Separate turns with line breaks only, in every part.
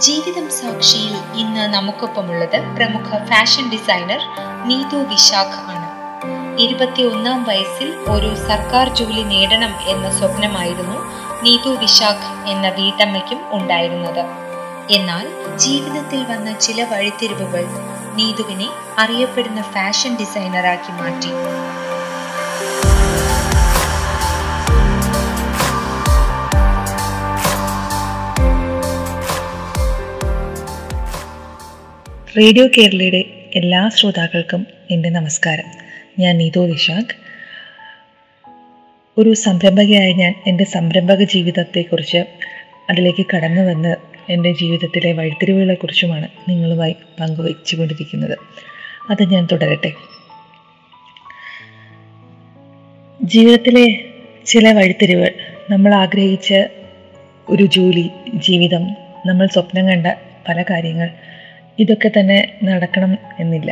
ജീവിതം സാക്ഷിയിൽ ഇന്ന് നമുക്കൊപ്പമുള്ളത് പ്രമുഖ ഫാഷൻ ഡിസൈനർ നീതു വിശാഖ് ആണ്. ഇരുപത്തിയൊന്നാം വയസ്സിൽ ഒരു സർക്കാർ ജോലി നേടണം എന്ന സ്വപ്നമായിരുന്നു നീതു വിശാഖ് എന്ന വീട്ടമ്മയ്ക്കും ഉണ്ടായിരുന്നത്. എന്നാൽ ജീവിതത്തിൽ വന്ന ചില വഴിത്തിരിവുകൾ നീതുവിനെ അറിയപ്പെടുന്ന ഫാഷൻ ഡിസൈനറാക്കി മാറ്റി.
റേഡിയോ കേരളയുടെ എല്ലാ ശ്രോതാക്കൾക്കും എന്റെ നമസ്കാരം. ഞാൻ നീതു വിശാഖ്. ഒരു സംരംഭകയായ ഞാൻ എന്റെ സംരംഭക ജീവിതത്തെക്കുറിച്ച് അതിലേക്ക് കടന്നു വന്ന് എന്റെ ജീവിതത്തിലെ വഴിത്തിരിവുകളെക്കുറിച്ചുമാണ് നിങ്ങളുമായി പങ്കുവച്ചുകൊണ്ടിരിക്കുന്നത്. അത് ഞാൻ തുടരട്ടെ. ജീവിതത്തിലെ ചില വഴിത്തിരിവുകൾ. നമ്മൾ ആഗ്രഹിച്ച ഒരു ജോലി ജീവിതം നമ്മൾ സ്വപ്നം കണ്ട പല കാര്യങ്ങൾ ഇതൊക്കെ തന്നെ നടക്കണം എന്നില്ല.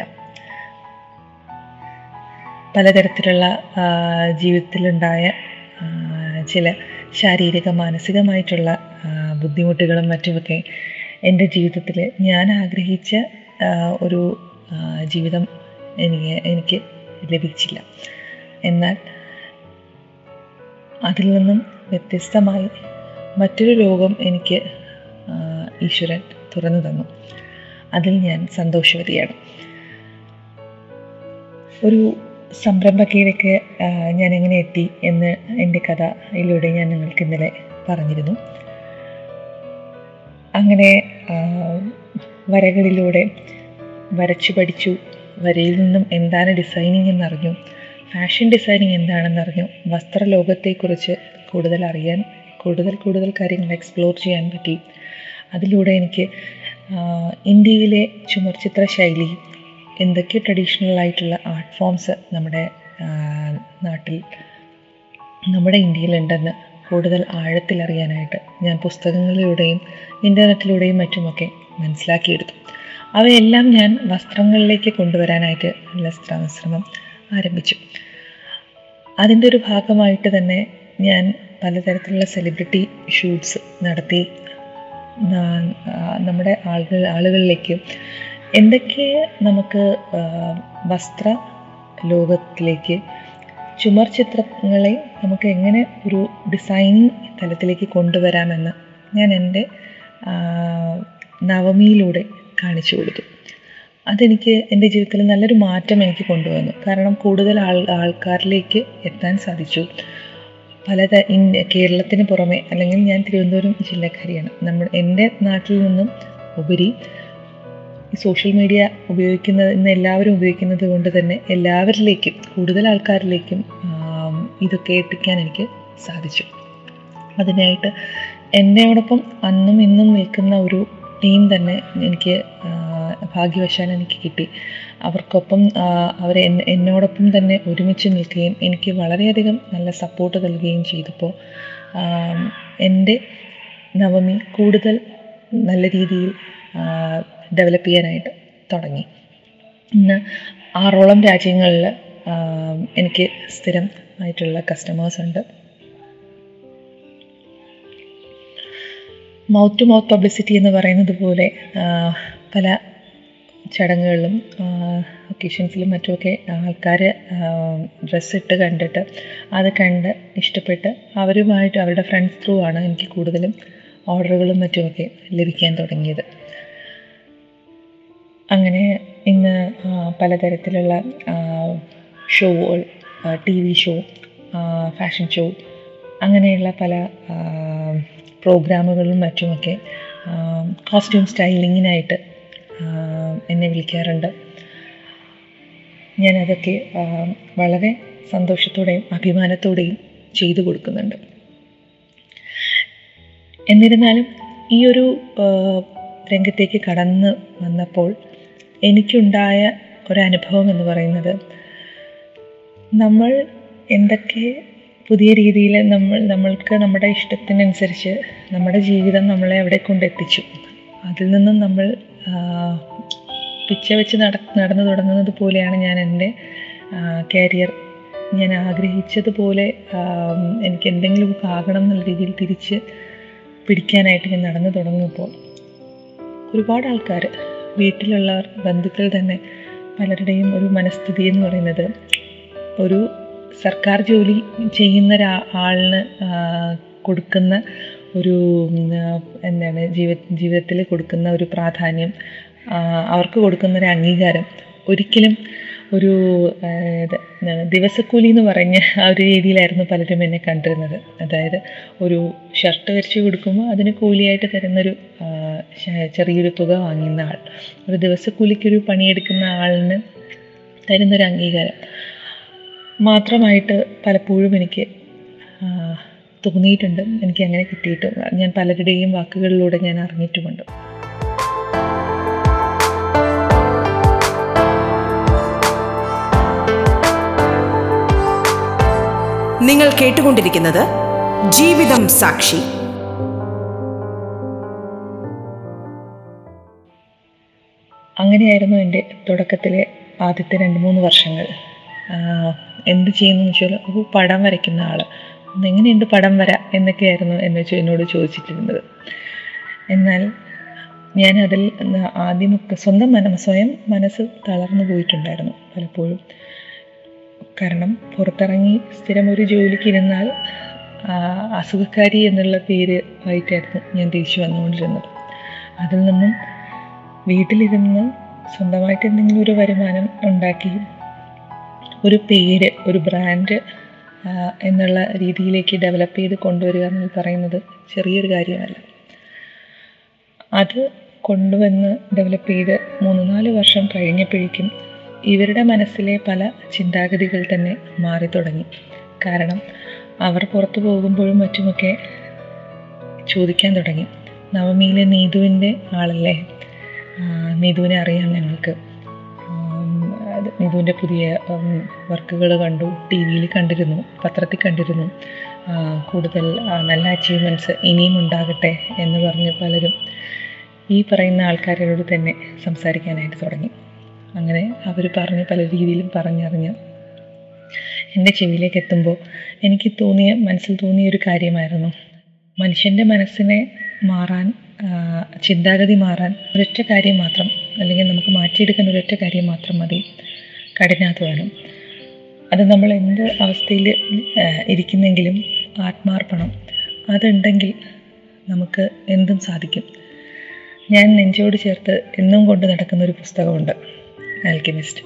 പലതരത്തിലുള്ള ജീവിതത്തിലുണ്ടായ ചില ശാരീരിക മാനസികമായിട്ടുള്ള ബുദ്ധിമുട്ടുകളും മറ്റുമൊക്കെ എന്റെ ജീവിതത്തിൽ ഞാൻ ആഗ്രഹിച്ച ഒരു ജീവിതം എനിക്ക് എനിക്ക് ലഭിച്ചില്ല. എന്നാൽ അതിൽ നിന്നും വ്യത്യസ്തമായി മറ്റൊരു ലോകം എനിക്ക് ഈശ്വരൻ തുറന്നു തന്നു. അതിൽ ഞാൻ സന്തോഷവതിയാണ്. ഒരു സംരംഭകയിലേക്ക് ഞാൻ എങ്ങനെ എത്തി എന്ന് എന്റെ കഥയിലൂടെ ഞാൻ നിങ്ങൾക്ക് ഇന്നലെ പറഞ്ഞിരുന്നു. അങ്ങനെ വരകളിലൂടെ വരച്ചു പഠിച്ചു. വരയിൽ നിന്നും എന്താണ് ഡിസൈനിങ് എന്നറിഞ്ഞു. ഫാഷൻ ഡിസൈനിങ് എന്താണെന്നറിഞ്ഞു. വസ്ത്രലോകത്തെക്കുറിച്ച് കൂടുതൽ അറിയാൻ കൂടുതൽ കൂടുതൽ കാര്യങ്ങൾ എക്സ്പ്ലോർ ചെയ്യാൻ പറ്റി. അതിലൂടെ എനിക്ക് ഇന്ത്യയിലെ ചുമർചിത്ര ശൈലി എന്തൊക്കെ ട്രഡീഷണൽ ആയിട്ടുള്ള ആർട്ട് ഫോംസ് നമ്മുടെ നാട്ടിൽ നമ്മുടെ ഇന്ത്യയിലുണ്ടെന്ന് കൂടുതൽ ആഴത്തിൽ അറിയാനായിട്ട് ഞാൻ പുസ്തകങ്ങളിലൂടെയും ഇന്റർനെറ്റിലൂടെയും മറ്റുമൊക്കെ മനസ്സിലാക്കിയെടുത്തു. അവയെല്ലാം ഞാൻ വസ്ത്രങ്ങളിലേക്ക് കൊണ്ടുവരാനായിട്ട് ഉള്ള ആരംഭിച്ചു. അതിന്റെ ഒരു ഭാഗമായിട്ട് തന്നെ ഞാൻ പലതരത്തിലുള്ള സെലിബ്രിറ്റി ഷൂട്ട്സ് നടത്തി നമ്മുടെ ആളുകൾ ആളുകളിലേക്ക് എന്തൊക്കെ നമുക്ക് വസ്ത്ര ലോകത്തിലേക്ക് ചുമർ ചിത്രങ്ങളെ നമുക്ക് എങ്ങനെ ഒരു ഡിസൈനിങ് തലത്തിലേക്ക് കൊണ്ടുവരാമെന്ന് ഞാൻ എന്റെ നവമിയിലൂടെ കാണിച്ചു കൊടുത്തു. അതെനിക്ക് എന്റെ ജീവിതത്തിൽ നല്ലൊരു മാറ്റം എനിക്ക് കൊണ്ടുവന്നു. കാരണം കൂടുതൽ ആൾ ആൾക്കാരിലേക്ക് എത്താൻ സാധിച്ചു. പലത കേരളത്തിന് പുറമെ അല്ലെങ്കിൽ ഞാൻ തിരുവനന്തപുരം ജില്ലക്കാരിയാണ്. നമ്മൾ എന്റെ നാട്ടിൽ നിന്നും ഉപരി സോഷ്യൽ മീഡിയ ഉപയോഗിക്കുന്നത് ഇന്ന് എല്ലാവരും ഉപയോഗിക്കുന്നത് കൊണ്ട് തന്നെ എല്ലാവരിലേക്കും കൂടുതൽ ആൾക്കാരിലേക്കും ഇതൊക്കെ എത്തിക്കാൻ എനിക്ക് സാധിച്ചു. അതിനായിട്ട് എന്നോടൊപ്പം അന്നും ഇന്നും നിൽക്കുന്ന ഒരു ടീം തന്നെ എനിക്ക് ഭാഗ്യവശാൽ എനിക്ക് കിട്ടി. അവർക്കൊപ്പം അവർ എന്നോടൊപ്പം തന്നെ ഒരുമിച്ച് നിൽക്കുകയും എനിക്ക് വളരെയധികം നല്ല സപ്പോർട്ട് നൽകുകയും ചെയ്തപ്പോൾ എന്റെ നവമി കൂടുതൽ നല്ല രീതിയിൽ ഡെവലപ്പ് ചെയ്യാനായിട്ട് തുടങ്ങി. ഇന്ന് ആറോളം രാജ്യങ്ങളിൽ എനിക്ക് സ്ഥിരം ആയിട്ടുള്ള കസ്റ്റമേഴ്സ് ഉണ്ട്. മൗത്ത് ടു മൗത്ത് പബ്ലിസിറ്റി എന്ന് പറയുന്നത് പോലെ പല ചടങ്ങുകളിലും ഒക്കേഷൻസിലും മറ്റുമൊക്കെ ആൾക്കാർ ഡ്രസ്സ് ഇട്ട് കണ്ടിട്ട് അത് കണ്ട് ഇഷ്ടപ്പെട്ട് അവരുമായിട്ട് അവരുടെ ഫ്രണ്ട്സ് ത്രൂ ആണ് എനിക്ക് കൂടുതലും ഓർഡറുകളും മറ്റുമൊക്കെ ലഭിക്കാൻ തുടങ്ങിയത്. അങ്ങനെ ഇന്ന് പലതരത്തിലുള്ള ഷോകൾ T V show fashion show അങ്ങനെയുള്ള പല പ്രോഗ്രാമുകളും മറ്റുമൊക്കെ കോസ്റ്റ്യൂം സ്റ്റൈലിങ്ങിനായിട്ട് എന്നെ വിളിക്കാറുണ്ട്. ഞാനതൊക്കെ വളരെ സന്തോഷത്തോടെയും അഭിമാനത്തോടെയും ചെയ്തു കൊടുക്കുന്നുണ്ട്. എന്നിരുന്നാലും ഈ ഒരു രംഗത്തേക്ക് കടന്ന് വന്നപ്പോൾ എനിക്കുണ്ടായ ഒരനുഭവം എന്ന് പറയുന്നത് നമ്മൾ എന്തൊക്കെ പുതിയ രീതിയിൽ നമ്മൾ നമ്മൾക്ക് നമ്മുടെ ഇഷ്ടത്തിനനുസരിച്ച് നമ്മുടെ ജീവിതം നമ്മളെ അവിടെ കൊണ്ടെത്തിച്ചു. അതിൽ നിന്നും നമ്മൾ പിച്ച വെച്ച് നട നടന്നു തുടങ്ങുന്നത് പോലെയാണ് ഞാൻ എന്റെ കരിയർ ഞാൻ ആഗ്രഹിച്ചതുപോലെ എനിക്ക് എന്തെങ്കിലുമൊക്കെ ആകണം എന്നുള്ള രീതിയിൽ തിരിച്ച് പിടിക്കാനായിട്ട് ഞാൻ നടന്നു തുടങ്ങിയപ്പോൾ ഒരുപാട് ആൾക്കാർ വീട്ടിലുള്ളവർ ബന്ധുക്കൾ തന്നെ പലരുടെയും ഒരു മനസ്ഥിതി എന്ന് പറയുന്നത് ഒരു സർക്കാർ ജോലി ചെയ്യുന്ന ആളിന് കൊടുക്കുന്ന ഒരു എന്താണ് ജീവിത ജീവിതത്തിൽ കൊടുക്കുന്ന ഒരു പ്രാധാന്യം അവർക്ക് കൊടുക്കുന്ന ഒരു അംഗീകാരം. ഒരിക്കലും ഒരു എന്താണ് ദിവസക്കൂലി എന്ന് പറഞ്ഞ ആ ഒരു രീതിയിലായിരുന്നു പലരും എന്നെ കണ്ടിരുന്നത്. അതായത് ഒരു ഷർട്ട് വരച്ച് കൊടുക്കുമ്പോൾ അതിന് കൂലിയായിട്ട് തരുന്നൊരു ചെറിയൊരു തുക വാങ്ങുന്ന ആൾ ഒരു ദിവസക്കൂലിക്കൊരു പണിയെടുക്കുന്ന ആളിന് തരുന്നൊരു അംഗീകാരം. മാത്രമായിട്ട് പലപ്പോഴും എനിക്ക് തോന്നിയിട്ടുണ്ട്. എനിക്ക് അങ്ങനെ കിട്ടിയിട്ട് ഞാൻ പലരുടെയും വാക്കുകളിലൂടെ ഞാൻ അറിഞ്ഞിട്ടുമുണ്ട്.
നിങ്ങൾ കേട്ടുകൊണ്ടിരിക്കുന്നത് ജീവിതം സാക്ഷി.
അങ്ങനെയായിരുന്നു എന്റെ തുടക്കത്തിലെ ആദ്യത്തെ രണ്ട് മൂന്ന് വർഷങ്ങൾ. എന്ത് ചെയ്യുന്നു വെച്ചാൽ ഒരു പടം വരയ്ക്കുന്ന ആൾ എങ്ങനെയുണ്ട് പടം വര എന്നൊക്കെയായിരുന്നു എന്ന് വെച്ച് എന്നോട് ചോദിച്ചിട്ടിരുന്നത്. എന്നാൽ ഞാൻ അതിൽ ആദ്യമൊക്കെ സ്വന്തം മന സ്വയം മനസ്സ് തളർന്നു പോയിട്ടുണ്ടായിരുന്നു പലപ്പോഴും. കാരണം പുറത്തിറങ്ങി സ്ഥിരം ഒരു ജോലിക്ക് ഇരുന്നാൽ അസുഖക്കാരി എന്നുള്ള പേര് ആയിട്ടായിരുന്നു ഞാൻ തിരിച്ചു വന്നുകൊണ്ടിരുന്നത്. അതിൽ നിന്നും വീട്ടിലിരുന്ന് സ്വന്തമായിട്ട് എന്തെങ്കിലും ഒരു വരുമാനം ഉണ്ടാക്കി ഒരു പേര് ഒരു ബ്രാൻഡ് എന്നുള്ള രീതിയിലേക്ക് ഡെവലപ്പ് ചെയ്ത് കൊണ്ടുവരിക എന്ന് പറയുന്നത് ചെറിയൊരു കാര്യമല്ല. അത് കൊണ്ടുവന്ന് ഡെവലപ്പ് ചെയ്ത് മൂന്ന് നാല് വർഷം കഴിഞ്ഞപ്പോഴേക്കും ഇവരുടെ മനസ്സിലെ പല ചിന്താഗതികൾ തന്നെ മാറി തുടങ്ങി. കാരണം അവർ പുറത്തു പോകുമ്പോഴും മറ്റുമൊക്കെ ചോദിക്കാൻ തുടങ്ങി. നവമിയിലെ നീതുവിന്റെ ആളല്ലേ? നീതുവിനെ അറിയാം ഞങ്ങൾക്ക്. അത് നീതുവിന്റെ പുതിയ വർക്കുകൾ കണ്ടു ടി വിയിൽ കണ്ടിരുന്നു പത്രത്തിൽ കണ്ടിരുന്നു. കൂടുതൽ നല്ല അച്ചീവ്മെന്റ്സ് ഇനിയും ഉണ്ടാകട്ടെ എന്ന് പറഞ്ഞ് പലരും ഈ പറയുന്ന ആൾക്കാരോട് തന്നെ സംസാരിക്കാനായിട്ട് തുടങ്ങി. അങ്ങനെ അവർ പറഞ്ഞ് പല രീതിയിലും പറഞ്ഞറിഞ്ഞ് എന്റെ ചെവിയിലേക്ക് എത്തുമ്പോൾ എനിക്ക് തോന്നിയ മനസ്സിൽ തോന്നിയ ഒരു കാര്യമായിരുന്നു. മനുഷ്യന്റെ മനസ്സിനെ മാറാൻ ചിന്താഗതി മാറാൻ ഒരൊറ്റ കാര്യം മാത്രം അല്ലെങ്കിൽ നമുക്ക് മാറ്റിയെടുക്കാൻ ഒരൊറ്റ കാര്യം മാത്രം മതി. കഠിനാധ്വാനം. അത് നമ്മൾ എന്ത് അവസ്ഥയിൽ ഇരിക്കുന്നെങ്കിലും ആത്മാർപ്പണം. അതുണ്ടെങ്കിൽ നമുക്ക് എന്തും സാധിക്കും. ഞാൻ നെഞ്ചോട് ചേർത്ത് എന്നും കൊണ്ട് നടക്കുന്ന ഒരു പുസ്തകമുണ്ട് ആൽക്കെമിസ്റ്റ്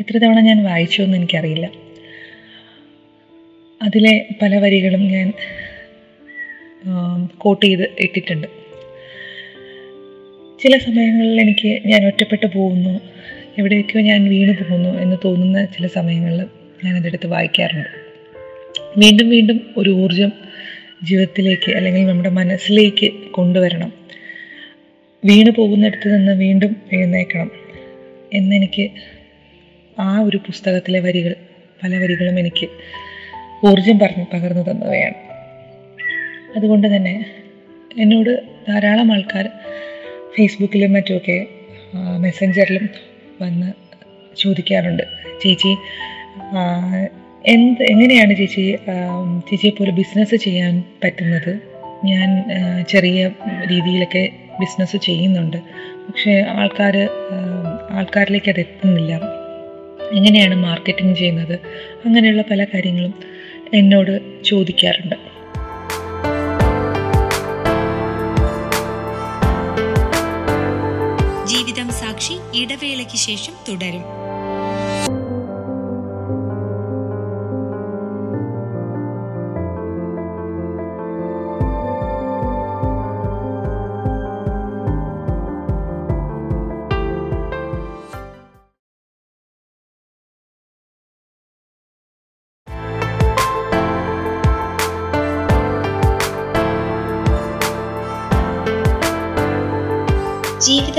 എത്ര തവണ ഞാൻ വായിച്ചു എന്ന് എനിക്കറിയില്ല. അതിലെ പല വരികളും ഞാൻ കോട്ട് ചെയ്ത് ഇട്ടിട്ടുണ്ട്. ചില സമയങ്ങളിൽ എനിക്ക് ഞാൻ ഒറ്റപ്പെട്ടു പോകുന്നു. എവിടെയൊക്കെയോ ഞാൻ വീണു പോകുന്നു എന്ന് തോന്നുന്ന ചില സമയങ്ങളിൽ ഞാനതെടുത്ത് വായിക്കാറുണ്ട്. വീണ്ടും വീണ്ടും ഒരു ഊർജം ജീവിതത്തിലേക്ക് അല്ലെങ്കിൽ നമ്മുടെ മനസ്സിലേക്ക് കൊണ്ടുവരണം. വീണു പോകുന്നിടത്ത് നിന്ന് വീണ്ടും എഴുന്നേക്കണം എന്നെനിക്ക് ആ ഒരു പുസ്തകത്തിലെ വരികൾ പല വരികളും എനിക്ക് ഊർജം പറഞ്ഞ് പകർന്നു തന്നവയാണ്. അതുകൊണ്ട് തന്നെ എന്നോട് ധാരാളം ആൾക്കാർ ഫേസ്ബുക്കിലും മറ്റുമൊക്കെ മെസ്സഞ്ചറിലും വന്ന് ചോദിക്കാറുണ്ട്. ചേച്ചി എന്ത് എങ്ങനെയാണ് ചേച്ചി ആ, ചേച്ചിയെ പോലെ ബിസിനസ് ചെയ്യാൻ പറ്റുന്നത്? ഞാൻ ചെറിയ രീതിയിലൊക്കെ ബിസിനസ് ചെയ്യുന്നുണ്ട്. പക്ഷേ ആൾക്കാർ ആൾക്കാരിലേക്ക് അത് എത്തുന്നില്ല. എങ്ങനെയാണ് മാർക്കറ്റിംഗ് ചെയ്യുന്നത്? അങ്ങനെയുള്ള പല കാര്യങ്ങളും എന്നോട് ചോദിക്കാറുണ്ട്.
ഇടവേളയ്ക്ക് ശേഷം തുടരും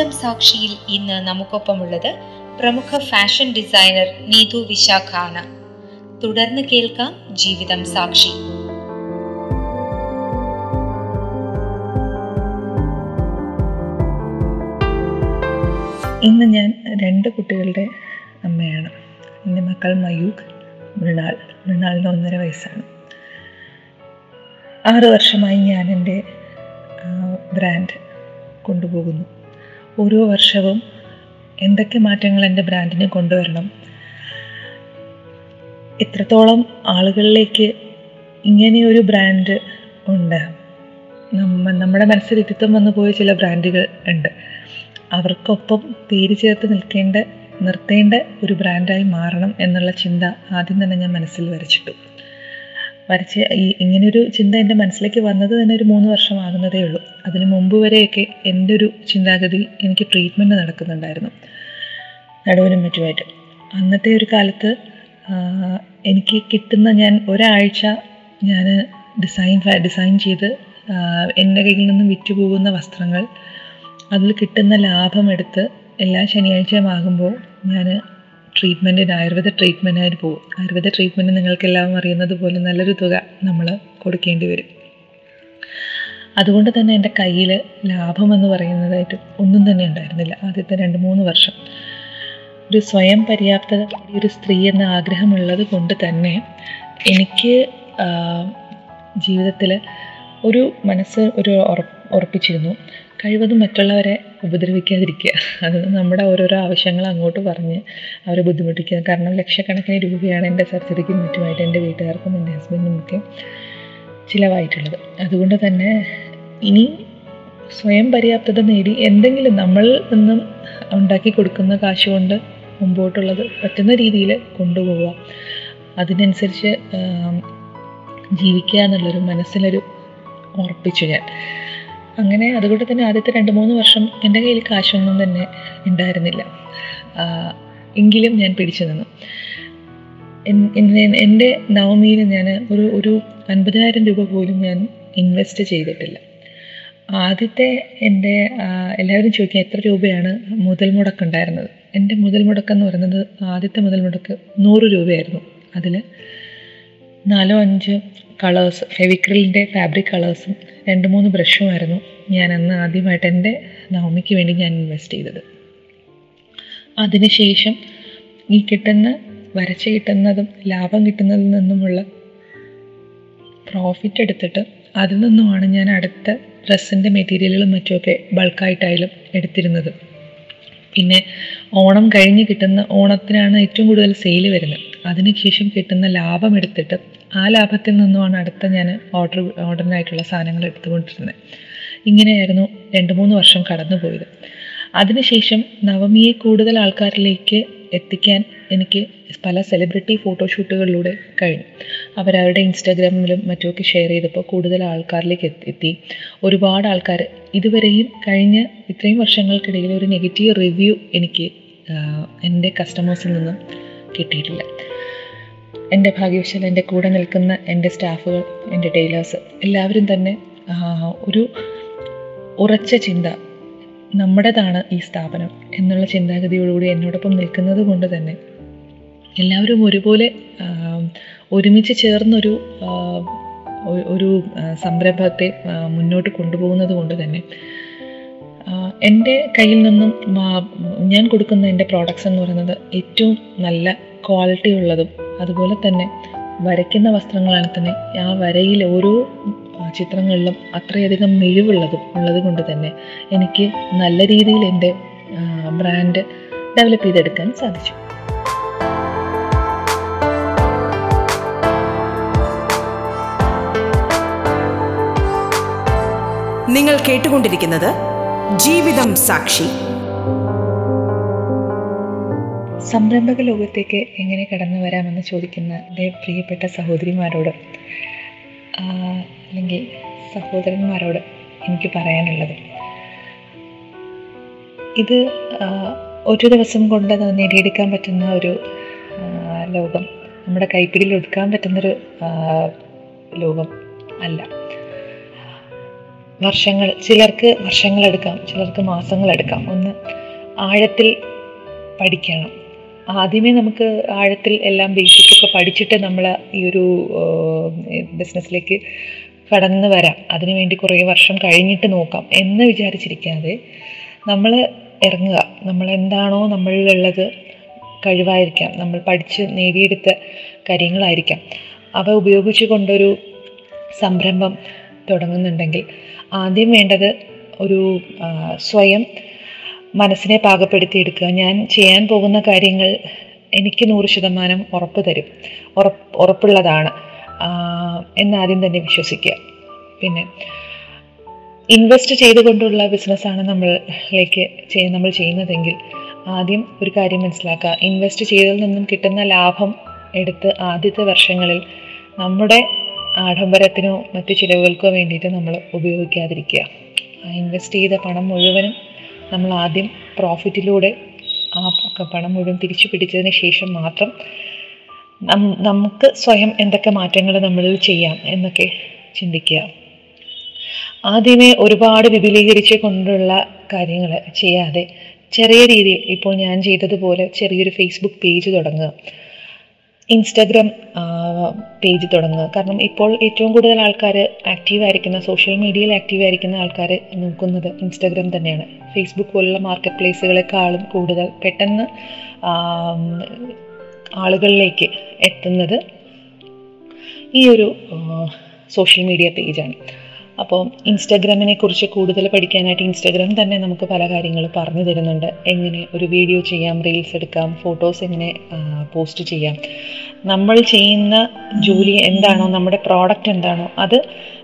ജീവിതം സാക്ഷിയിൽ ഇന്ന് നമുക്കൊപ്പമുള്ളത് പ്രമുഖ ഫാഷൻ ഡിസൈനർ നീതു വിശാഖാണ് തുടർന്ന് കേൾക്കാം ജീവിതം സാക്ഷി.
ഇന്ന് ഞാൻ രണ്ട് കുട്ടികളുടെ അമ്മയാണ്. എന്റെ മക്കൾ മയൂഖ് മൃണാൾ മൃണാളിന് ഒന്നര വയസ്സാണ്. ആറ് വർഷമായി ഞാൻ എന്റെ ബ്രാൻഡ് കൊണ്ടുപോകുന്നു. ഓരോ വർഷവും എന്തൊക്കെ മാറ്റങ്ങൾ എന്റെ ബ്രാൻഡിന് കൊണ്ടുവരണം. എത്രത്തോളം ആളുകളിലേക്ക് ഇങ്ങനെയൊരു ബ്രാൻഡ് ഉണ്ട്. നമ്മ നമ്മുടെ മനസ്സിൽ ഇരുത്തം വന്നു പോയ ചില ബ്രാൻഡുകൾ ഉണ്ട്. അവർക്കൊപ്പം പേര് ചേർത്ത് നിൽക്കേണ്ട നിർത്തേണ്ട ഒരു ബ്രാൻഡായി മാറണം എന്നുള്ള ചിന്ത ആദ്യം തന്നെ ഞാൻ മനസ്സിൽ വരച്ചിട്ടു. വരച്ച് ഈ ഇങ്ങനൊരു ചിന്ത എന്റെ മനസ്സിലേക്ക് വന്നത് തന്നെ ഒരു മൂന്ന് വർഷമാകുന്നതേ ഉള്ളൂ. അതിന് മുമ്പ് വരെയൊക്കെ എന്റെ ഒരു ചിന്താഗതി എനിക്ക് ട്രീറ്റ്മെന്റ് നടക്കുന്നുണ്ടായിരുന്നു. നടുവിനും മറ്റുമായിട്ട്. അന്നത്തെ ഒരു കാലത്ത് എനിക്ക് കിട്ടുന്ന ഞാൻ ഒരാഴ്ച ഞാൻ ഡിസൈൻ ഡിസൈൻ ചെയ്ത് എന്റെ കയ്യിൽ നിന്നും വിറ്റുപോകുന്ന വസ്ത്രങ്ങൾ അതിൽ കിട്ടുന്ന ലാഭം എടുത്ത് എല്ലാ ശനിയാഴ്ചയും ആകുമ്പോൾ ഞാൻ ട്രീറ്റ്മെന്റിന് ആയുർവേദ ട്രീറ്റ്മെന്റിനായിട്ട് പോകും. ആയുർവേദ ട്രീറ്റ്മെന്റ് നിങ്ങൾക്കെല്ലാം അറിയുന്നത് പോലെ നല്ലൊരു തുക നമ്മൾ കൊടുക്കേണ്ടി വരും. അതുകൊണ്ട് തന്നെ എന്റെ കയ്യിൽ ലാഭം എന്ന് പറയുന്നതായിട്ട് ഒന്നും തന്നെ ഉണ്ടായിരുന്നില്ല ആദ്യത്തെ രണ്ട് മൂന്ന് വർഷം. ഒരു സ്വയം പര്യാപ്തത ഒരു സ്ത്രീ എന്ന ആഗ്രഹമുള്ളത് കൊണ്ട് തന്നെ എനിക്ക് ജീവിതത്തിൽ ഒരു മനസ്സ് ഒരു ഉറപ്പിച്ചിരുന്നു. കഴിവതും മറ്റുള്ളവരെ ഉപദ്രവിക്കാതിരിക്കുക. അത് നമ്മുടെ ഓരോരോ ആവശ്യങ്ങൾ അങ്ങോട്ട് പറഞ്ഞ് അവരെ ബുദ്ധിമുട്ടിക്കുക. കാരണം ലക്ഷക്കണക്കിന് രൂപയാണ് എന്റെ സർജറിക്കും മറ്റുമായിട്ട് എന്റെ വീട്ടുകാർക്കും എന്റെ ഹസ്ബൻഡിനും ഒക്കെ ചിലവായിട്ടുള്ളത്. അതുകൊണ്ട് തന്നെ ഇനി സ്വയം പര്യാപ്തത നേടി എന്തെങ്കിലും നമ്മൾ നിന്നും ഉണ്ടാക്കി കൊടുക്കുന്ന കാശ് കൊണ്ട് മുമ്പോട്ടുള്ളത് പറ്റുന്ന രീതിയിൽ കൊണ്ടുപോവുക. അതിനനുസരിച്ച് ജീവിക്കുക എന്നുള്ളൊരു മനസ്സിലൊരു ഉറപ്പിച്ചു ഞാൻ. അങ്ങനെ അതുകൊണ്ട് തന്നെ ആദ്യത്തെ രണ്ട് മൂന്ന് വർഷം എന്റെ കയ്യിൽ കാശൊന്നും തന്നെ ഉണ്ടായിരുന്നില്ല. എങ്കിലും ഞാൻ പിടിച്ചു നിന്നു. എന്റെ നവമിയിൽ ഞാൻ ഒരു ഒരു അൻപതിനായിരം രൂപ പോലും ഞാൻ ഇൻവെസ്റ്റ് ചെയ്തിട്ടില്ല. ആദ്യത്തെ എന്റെ എല്ലാവരും ചോദിക്കുക എത്ര രൂപയാണ് മുതൽ മുടക്കുണ്ടായിരുന്നത് എന്റെ മുതൽ മുടക്കെന്ന് പറയുന്നത് ആദ്യത്തെ മുതൽ മുടക്ക് നൂറ് രൂപയായിരുന്നു. അതിൽ നാലോ അഞ്ച് കളേഴ്സ് ഫെവിക്രിലിന്റെ ഫാബ്രിക് കളേഴ്സും രണ്ട് മൂന്ന് ബ്രഷുമായിരുന്നു ഞാൻ അന്ന് ആദ്യമായിട്ട് എന്റെ നവമിക്ക് വേണ്ടി ഞാൻ ഇൻവെസ്റ്റ് ചെയ്തത്. അതിനുശേഷം ഈ കിട്ടുന്ന വരച്ച് കിട്ടുന്നതും ലാഭം കിട്ടുന്നതിൽ നിന്നുമുള്ള പ്രോഫിറ്റ് എടുത്തിട്ട് അതിൽ നിന്നുമാണ് ഞാൻ അടുത്ത ഡ്രസ്സിന്റെ മെറ്റീരിയലുകളും മറ്റുമൊക്കെ ബൾക്കായിട്ടായാലും എടുത്തിരുന്നത്. പിന്നെ ഓണം കഴിഞ്ഞ് കിട്ടുന്ന ഓണത്തിനാണ് ഏറ്റവും കൂടുതൽ സെയിൽ വരുന്നത്. അതിനുശേഷം കിട്ടുന്ന ലാഭം എടുത്തിട്ട് ആ ലാഭത്തിൽ നിന്നുമാണ് അടുത്ത ഞാൻ ഓർഡർ ഓർഡറിനായിട്ടുള്ള സാധനങ്ങൾ എടുത്തുകൊണ്ടിരുന്നത്. ഇങ്ങനെയായിരുന്നു രണ്ട് മൂന്ന് വർഷം കടന്നു പോയത് അതിനുശേഷം നവമിയെ കൂടുതൽ ആൾക്കാരിലേക്ക് എത്തിക്കാൻ എനിക്ക് പല സെലിബ്രിറ്റി ഫോട്ടോഷൂട്ടുകളിലൂടെ കഴിഞ്ഞു. അവരവരുടെ ഇൻസ്റ്റാഗ്രാമിലും മറ്റുമൊക്കെ ഷെയർ ചെയ്തപ്പോൾ കൂടുതൽ ആൾക്കാരിലേക്ക് എത്തി ഒരുപാട് ആൾക്കാർ ഇതുവരെയും കഴിഞ്ഞ ഇത്രയും വർഷങ്ങൾക്കിടയിൽ ഒരു നെഗറ്റീവ് റിവ്യൂ എനിക്ക് എന്റെ കസ്റ്റമേഴ്സിൽ നിന്നും കിട്ടിയിട്ടില്ല. എന്റെ ഭാഗ്യവശാൽ എന്റെ കൂടെ നിൽക്കുന്ന എന്റെ സ്റ്റാഫുകൾ എന്റെ ടൈലേഴ്സ് എല്ലാവരും തന്നെ ഒരു ഉറച്ച ചിന്ത നമ്മുടേതാണ് ഈ സ്ഥാപനം എന്നുള്ള ചിന്താഗതിയോടുകൂടി എന്നോടൊപ്പം നിൽക്കുന്നത് കൊണ്ട് തന്നെ എല്ലാവരും ഒരുപോലെ ഒരുമിച്ച് ചേർന്നൊരു ഒരു സംരംഭത്തെ മുന്നോട്ട് കൊണ്ടുപോകുന്നത് കൊണ്ട് തന്നെ എന്റെ കയ്യിൽ നിന്നും ഞാൻ കൊടുക്കുന്ന എന്റെ പ്രോഡക്ട്സ് എന്ന് പറയുന്നത് ഏറ്റവും നല്ല ക്വാളിറ്റി ഉള്ളതും അതുപോലെ തന്നെ വരയ്ക്കുന്ന വസ്ത്രങ്ങളാണ് തന്നെ ആ വരയിൽ ഓരോ ചിത്രങ്ങളിലും അത്രയധികം മിഴിവുള്ളതും ഉള്ളത് കൊണ്ട് തന്നെ എനിക്ക് നല്ല രീതിയിൽ എന്റെ ബ്രാൻഡ് ഡെവലപ്പ് ചെയ്തെടുക്കാൻ സാധിച്ചു.
നിങ്ങൾ കേട്ടുകൊണ്ടിരിക്കുന്നത് ജീവിതം സാക്ഷി.
സംരംഭക ലോകത്തേക്ക് എങ്ങനെ കടന്നു വരാമെന്ന് ചോദിക്കുന്ന എന്റെ പ്രിയപ്പെട്ട സഹോദരിമാരോട് അല്ലെങ്കിൽ സഹോദരന്മാരോട് എനിക്ക് പറയാനുള്ളത്. ഇത് ഒരു ദിവസം കൊണ്ട് നേടിയെടുക്കാൻ പറ്റുന്ന ഒരു ലോകം നമ്മുടെ കൈപ്പിടിയിൽ ഒതുക്കാൻ പറ്റുന്നൊരു ലോകം അല്ല. വർഷങ്ങൾ ചിലർക്ക് വർഷങ്ങളെടുക്കാം ചിലർക്ക് മാസങ്ങളെടുക്കാം. ഒന്ന് ആഴത്തിൽ പഠിക്കണം. ആദ്യമേ നമുക്ക് ആഴത്തിൽ എല്ലാം ബേസിക്കൊക്കെ പഠിച്ചിട്ട് നമ്മൾ ഈ ഒരു ബിസിനസ്സിലേക്ക് കടന്നു വരാം. അതിനുവേണ്ടി കുറേ വർഷം കഴിഞ്ഞിട്ട് നോക്കാം എന്ന് വിചാരിച്ചിരിക്കാതെ നമ്മൾ ഇറങ്ങുക. നമ്മൾ എന്താണോ നമ്മളിലുള്ളത് കഴിവായിരിക്കാം. നമ്മൾ പഠിച്ച് നേടിയെടുത്ത കാര്യങ്ങളായിരിക്കാം. അവ ഉപയോഗിച്ചു കൊണ്ടൊരു സംരംഭം തുടങ്ങുന്നുണ്ടെങ്കിൽ ആദ്യം വേണ്ടത് ഒരു സ്വയം മനസ്സിനെ പാകപ്പെടുത്തിയെടുക്കുക ഞാൻ ചെയ്യാൻ പോകുന്ന കാര്യങ്ങൾ എനിക്ക് നൂറ് ശതമാനം ഉറപ്പ് തരും. ഉറപ്പ് ഉറപ്പുള്ളതാണ്. എന്നാദ്യം തന്നെ വിശ്വസിക്കുക. പിന്നെ ഇൻവെസ്റ്റ് ചെയ്തുകൊണ്ടുള്ള ബിസിനസ്സാണ് നമ്മളിലേക്ക് നമ്മൾ ചെയ്യുന്നതെങ്കിൽ ആദ്യം ഒരു കാര്യം മനസ്സിലാക്കുക. ഇൻവെസ്റ്റ് ചെയ്തതിൽ നിന്നും കിട്ടുന്ന ലാഭം എടുത്ത് ആദ്യത്തെ വർഷങ്ങളിൽ നമ്മുടെ ആഡംബരത്തിനോ മറ്റു ചിലവുകൾക്കോ വേണ്ടിയിട്ട് നമ്മൾ ഉപയോഗിക്കാതിരിക്കുക. ആ ഇൻവെസ്റ്റ് ചെയ്ത പണം മുഴുവനും നമ്മൾ ആദ്യം പ്രോഫിറ്റിലൂടെ ആ പണം മുഴുവൻ തിരിച്ചു പിടിച്ചതിന് ശേഷം മാത്രം നമുക്ക് സ്വയം എന്തൊക്കെ മാറ്റങ്ങൾ നമ്മളിൽ ചെയ്യാം എന്നൊക്കെ ചിന്തിക്കുക. ആദ്യമേ ഒരുപാട് വിപുലീകരിച്ച് കൊണ്ടുള്ള കാര്യങ്ങൾ ചെയ്യാതെ ചെറിയ രീതിയിൽ ഇപ്പോൾ ഞാൻ ചെയ്തതുപോലെ ചെറിയൊരു ഫേസ്ബുക്ക് പേജ് തുടങ്ങുക. ഇൻസ്റ്റഗ്രാം പേജ് തുടങ്ങുക. കാരണം ഇപ്പോൾ ഏറ്റവും കൂടുതൽ ആൾക്കാർ ആക്റ്റീവ് ആയിരിക്കുന്ന സോഷ്യൽ മീഡിയയിൽ ആക്റ്റീവ് ആയിരിക്കുന്ന ആൾക്കാർ നോക്കുന്നത് ഇൻസ്റ്റാഗ്രാം തന്നെയാണ്. ഫേസ്ബുക്ക് പോലുള്ള മാർക്കറ്റ് പ്ലേസുകളെക്കാളും കൂടുതൽ പെട്ടെന്ന് ആളുകളിലേക്ക് എത്തുന്നത് ഈ ഒരു സോഷ്യൽ മീഡിയ പേജാണ് അപ്പോൾ ഇൻസ്റ്റാഗ്രാമിനെ കുറിച്ച് കൂടുതൽ പഠിക്കാനായിട്ട് ഇൻസ്റ്റാഗ്രാം തന്നെ നമുക്ക് പല കാര്യങ്ങൾ പറഞ്ഞു തരുന്നുണ്ട്. എങ്ങനെ ഒരു വീഡിയോ ചെയ്യാം റീൽസ് എടുക്കാം ഫോട്ടോസ് എങ്ങനെ പോസ്റ്റ് ചെയ്യാം. നമ്മൾ ചെയ്യുന്ന ജോലി എന്താണോ നമ്മുടെ പ്രോഡക്റ്റ് എന്താണോ അത്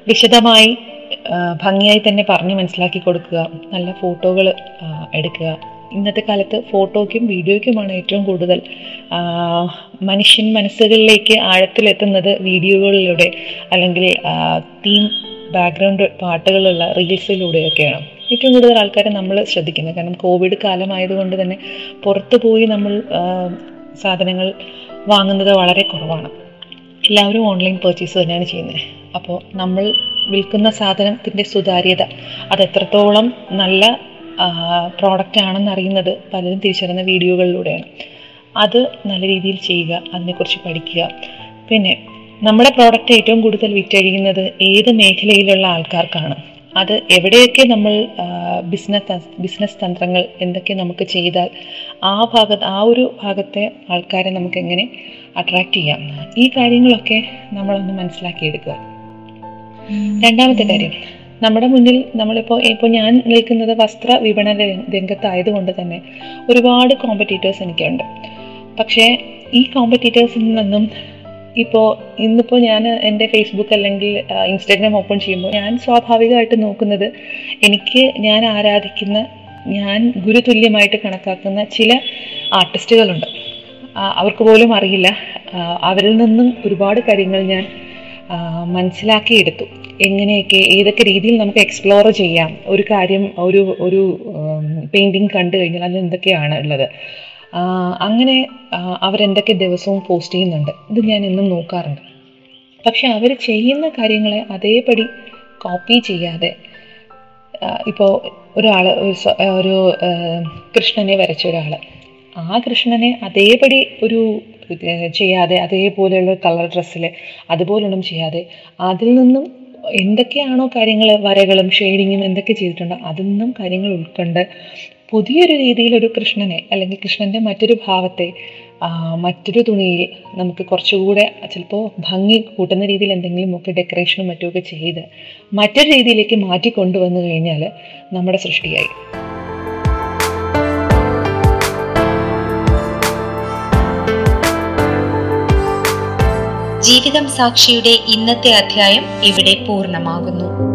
വിശദമായി ഭംഗിയായി തന്നെ പറഞ്ഞ് മനസ്സിലാക്കി കൊടുക്കുക. നല്ല ഫോട്ടോകൾ എടുക്കുക. ഇന്നത്തെ കാലത്ത് ഫോട്ടോയ്ക്കും വീഡിയോയ്ക്കുമാണ് ഏറ്റവും കൂടുതൽ മനുഷ്യൻ മനസ്സുകളിലേക്ക് ആഴത്തിലെത്തുന്നത് വീഡിയോകളിലൂടെ അല്ലെങ്കിൽ തീം ബാക്ക്ഗ്രൗണ്ട് പാട്ടുകളുള്ള റീൽസിലൂടെയൊക്കെയാണ് ഏറ്റവും കൂടുതൽ ആൾക്കാരെ നമ്മൾ ശ്രദ്ധിക്കുന്നത്. കാരണം കോവിഡ് കാലമായതുകൊണ്ട് തന്നെ പുറത്ത് പോയി നമ്മൾ സാധനങ്ങൾ വാങ്ങുന്നത് വളരെ കുറവാണ്. എല്ലാവരും ഓൺലൈൻ പർച്ചേസ് തന്നെയാണ് ചെയ്യുന്നത്. അപ്പോൾ നമ്മൾ വിൽക്കുന്ന സാധനത്തിന്റെ സുതാര്യത അത് എത്രത്തോളം നല്ല പ്രോഡക്റ്റ് ആണെന്ന് അറിയുന്നത് പലരും തിരിച്ചറിയുന്ന വീഡിയോകളിലൂടെയാണ്. അത് നല്ല രീതിയിൽ ചെയ്യുക അതിനെക്കുറിച്ച് പഠിക്കുക. പിന്നെ നമ്മുടെ പ്രോഡക്റ്റ് ഏറ്റവും കൂടുതൽ വിറ്റഴിയുന്നത് ഏത് മേഖലയിലുള്ള ആൾക്കാർക്കാണ്? അത് എവിടെയൊക്കെ നമ്മൾ ബിസിനസ് ബിസിനസ് തന്ത്രങ്ങൾ എന്തൊക്കെ നമുക്ക് ചെയ്താൽ ആ ഭാഗത്ത് ആ ഒരു ഭാഗത്തെ ആൾക്കാരെ നമുക്ക് എങ്ങനെ അട്രാക്റ്റ് ചെയ്യാം? ഈ കാര്യങ്ങളൊക്കെ നമ്മളൊന്ന് മനസ്സിലാക്കിയെടുക്കുക. രണ്ടാമത്തെ കാര്യം നമ്മുടെ മുന്നിൽ നമ്മളിപ്പോൾ ഇപ്പോൾ ഞാൻ നിൽക്കുന്നത് വസ്ത്ര വിപണന രംഗ- രംഗത്തായതുകൊണ്ട് തന്നെ ഒരുപാട് കോമ്പറ്റീറ്റേഴ്സ് എനിക്കുണ്ട്. പക്ഷേ ഈ കോമ്പറ്റീറ്റേഴ്സിൽ നിന്നും ഇപ്പോൾ ഇന്നിപ്പോൾ ഞാൻ എന്റെ ഫേസ്ബുക്ക് അല്ലെങ്കിൽ ഇൻസ്റ്റാഗ്രാം ഓപ്പൺ ചെയ്യുമ്പോൾ ഞാൻ സ്വാഭാവികമായിട്ട് നോക്കുന്നത് എനിക്ക് ഞാൻ ആരാധിക്കുന്ന ഞാൻ ഗുരുതുല്യമായിട്ട് കണക്കാക്കുന്ന ചില ആർട്ടിസ്റ്റുകളുണ്ട്. അവർക്ക് പോലും അറിയില്ല. അവരിൽ നിന്നും ഒരുപാട് കാര്യങ്ങൾ ഞാൻ മനസ്സിലാക്കിയെടുത്തു. എങ്ങനെയൊക്കെ ഏതൊക്കെ രീതിയിൽ നമുക്ക് എക്സ്പ്ലോർ ചെയ്യാം. ഒരു കാര്യം ഒരു ഒരു പെയിന്റിങ് കണ്ടു കഴിഞ്ഞാൽ അതിൽ എന്തൊക്കെയാണ് ഉള്ളത്? അങ്ങനെ അവരെന്തൊക്കെ ദിവസവും പോസ്റ്റ് ചെയ്യുന്നുണ്ട്. ഇത് ഞാൻ എന്നും നോക്കാറുണ്ട്. പക്ഷെ അവർ ചെയ്യുന്ന കാര്യങ്ങളെ അതേപടി കോപ്പി ചെയ്യാതെ ഇപ്പോൾ ഒരാൾ ഒരു കൃഷ്ണനെ വരച്ച ഒരാൾ ആ കൃഷ്ണനെ അതേപടി ഒരു ചെയ്യാതെ അതേപോലെയുള്ള കളർ ഡ്രസ്സിൽ അതുപോലൊന്നും ചെയ്യാതെ അതിൽ നിന്നും എന്തൊക്കെയാണോ കാര്യങ്ങൾ വരകളും ഷെയ്ഡിങ്ങും എന്തൊക്കെ ചെയ്തിട്ടുണ്ടോ അതിൽ നിന്നും കാര്യങ്ങൾ ഉൾക്കൊണ്ട് പുതിയൊരു രീതിയിൽ ഒരു കൃഷ്ണനെ അല്ലെങ്കിൽ കൃഷ്ണന്റെ മറ്റൊരു ഭാവത്തെ മറ്റൊരു തുണിയിൽ നമുക്ക് കുറച്ചുകൂടെ ചിലപ്പോൾ ഭംഗി കൂട്ടുന്ന രീതിയിൽ എന്തെങ്കിലും ഒക്കെ ഡെക്കറേഷനും മറ്റുമൊക്കെ ചെയ്ത് മറ്റൊരു രീതിയിലേക്ക് മാറ്റി കൊണ്ടുവന്നു കഴിഞ്ഞാൽ നമ്മുടെ സൃഷ്ടിയായി.
ജീവിതം സാക്ഷിയുടെ ഇന്നത്തെ അധ്യായം ഇവിടെ പൂർണമാകുന്നു.